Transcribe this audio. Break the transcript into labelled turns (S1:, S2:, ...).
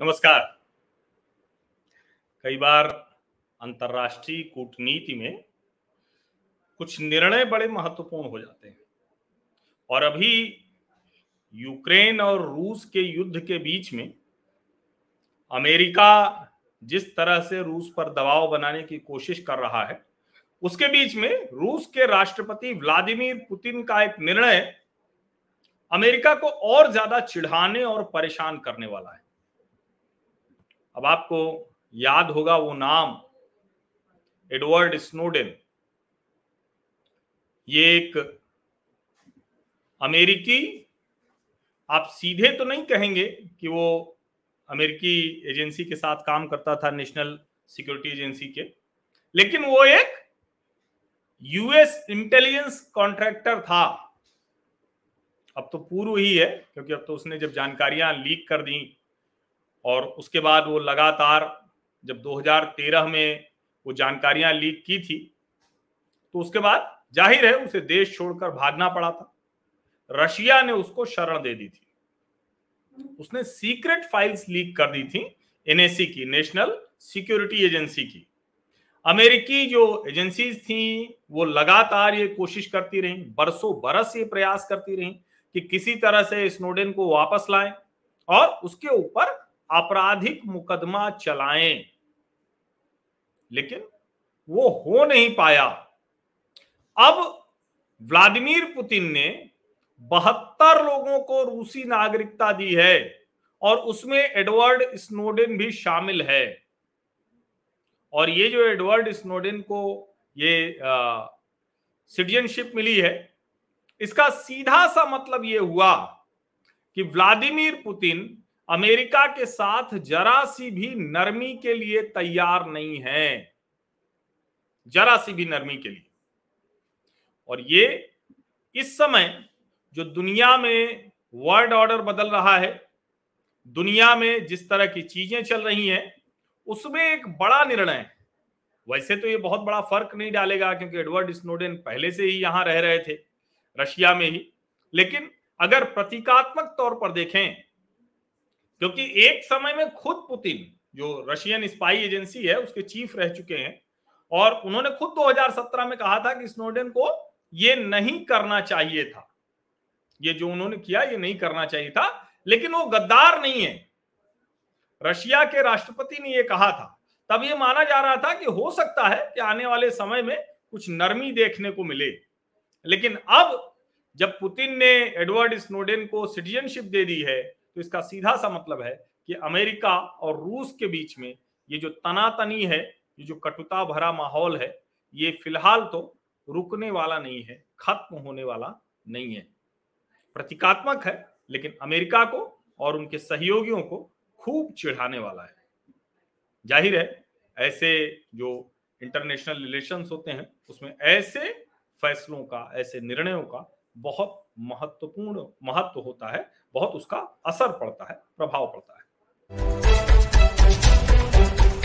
S1: नमस्कार। कई बार अंतर्राष्ट्रीय कूटनीति में कुछ निर्णय बड़े महत्वपूर्ण हो जाते हैं। और अभी यूक्रेन और रूस के युद्ध के बीच में अमेरिका जिस तरह से रूस पर दबाव बनाने की कोशिश कर रहा है, उसके बीच में रूस के राष्ट्रपति व्लादिमीर पुतिन का एक निर्णय अमेरिका को और ज़्यादा चिढ़ाने और परेशान करने वाला है। अब आपको याद होगा वो नाम, एडवर्ड स्नोडेन। ये एक अमेरिकी, आप सीधे तो नहीं कहेंगे कि वो अमेरिकी एजेंसी के साथ काम करता था, नेशनल सिक्योरिटी एजेंसी के, लेकिन वो एक यूएस इंटेलिजेंस कॉन्ट्रैक्टर था। अब तो पूर्व ही है, क्योंकि अब तो उसने जब जानकारियाँ लीक कर दी और उसके बाद वो लगातार जब 2013 में वो जानकारियाँ लीक की थी तो उसके बाद ज़ाहिर है उसे देश छोड़कर भागना पड़ा था। रशिया ने उसको शरण दे दी थी। उसने सीक्रेट फाइल्स लीक कर दी थी एनएससी की, नेशनल सिक्योरिटी एजेंसी की। अमेरिकी जो एजेंसीज थी, वो लगातार ये कोशिश करती रही, बरसों बरस ये प्रयास करती रही कि किसी तरह से स्नोडेन को वापस लाएँ और उसके ऊपर आपराधिक मुकदमा चलाएँ। लेकिन वो हो नहीं पाया। अब व्लादिमीर पुतिन ने बहत्तर लोगों को रूसी नागरिकता दी है और उसमें एडवर्ड स्नोडेन भी शामिल है। और ये जो एडवर्ड स्नोडेन को ये सिटीजनशिप मिली है, इसका सीधा सा मतलब ये हुआ कि व्लादिमीर पुतिन अमेरिका के साथ जरा सी भी नरमी के लिए तैयार नहीं है। जरा सी भी नरमी के लिए। और ये इस समय जो दुनिया में वर्ल्ड ऑर्डर बदल रहा है, दुनिया में जिस तरह की चीज़ें चल रही हैं, उसमें एक बड़ा निर्णय है। वैसे तो ये बहुत बड़ा फ़र्क नहीं डालेगा, क्योंकि एडवर्ड स्नोडेन पहले से ही यहाँ रह रहे थे, रशिया में ही। लेकिन अगर प्रतीकात्मक तौर पर देखें क्योंकि एक समय में खुद पुतिन, जो रशियन स्पाई एजेंसी है, उसके चीफ रह चुके हैं। और उन्होंने खुद 2017 में कहा था कि स्नोडेन को ये नहीं करना चाहिए था। ये जो उन्होंने किया, ये नहीं करना चाहिए था, लेकिन वो गद्दार नहीं है। रशिया के राष्ट्रपति ने ये कहा था। तब ये माना जा रहा था कि हो सकता है कि आने वाले समय में कुछ नरमी देखने को मिले। लेकिन अब जब पुतिन ने एडवर्ड स्नोडेन को सिटीजनशिप दे दी है तो इसका सीधा सा मतलब है कि अमेरिका और रूस के बीच में ये जो तनातनी है, ये जो कटुता भरा माहौल है, ये फ़िलहाल तो रुकने वाला नहीं है, खत्म होने वाला नहीं है। प्रतीकात्मक है, लेकिन अमेरिका को और उनके सहयोगियों को खूब चिढ़ाने वाला है। ज़ाहिर है, ऐसे जो इंटरनेशनल रिलेशंस होते हैं, उसमें ऐसे फैसलों का, ऐसे निर्णयों का बहुत महत्वपूर्ण महत्व होता है बहुत उसका असर पड़ता है प्रभाव पड़ता है।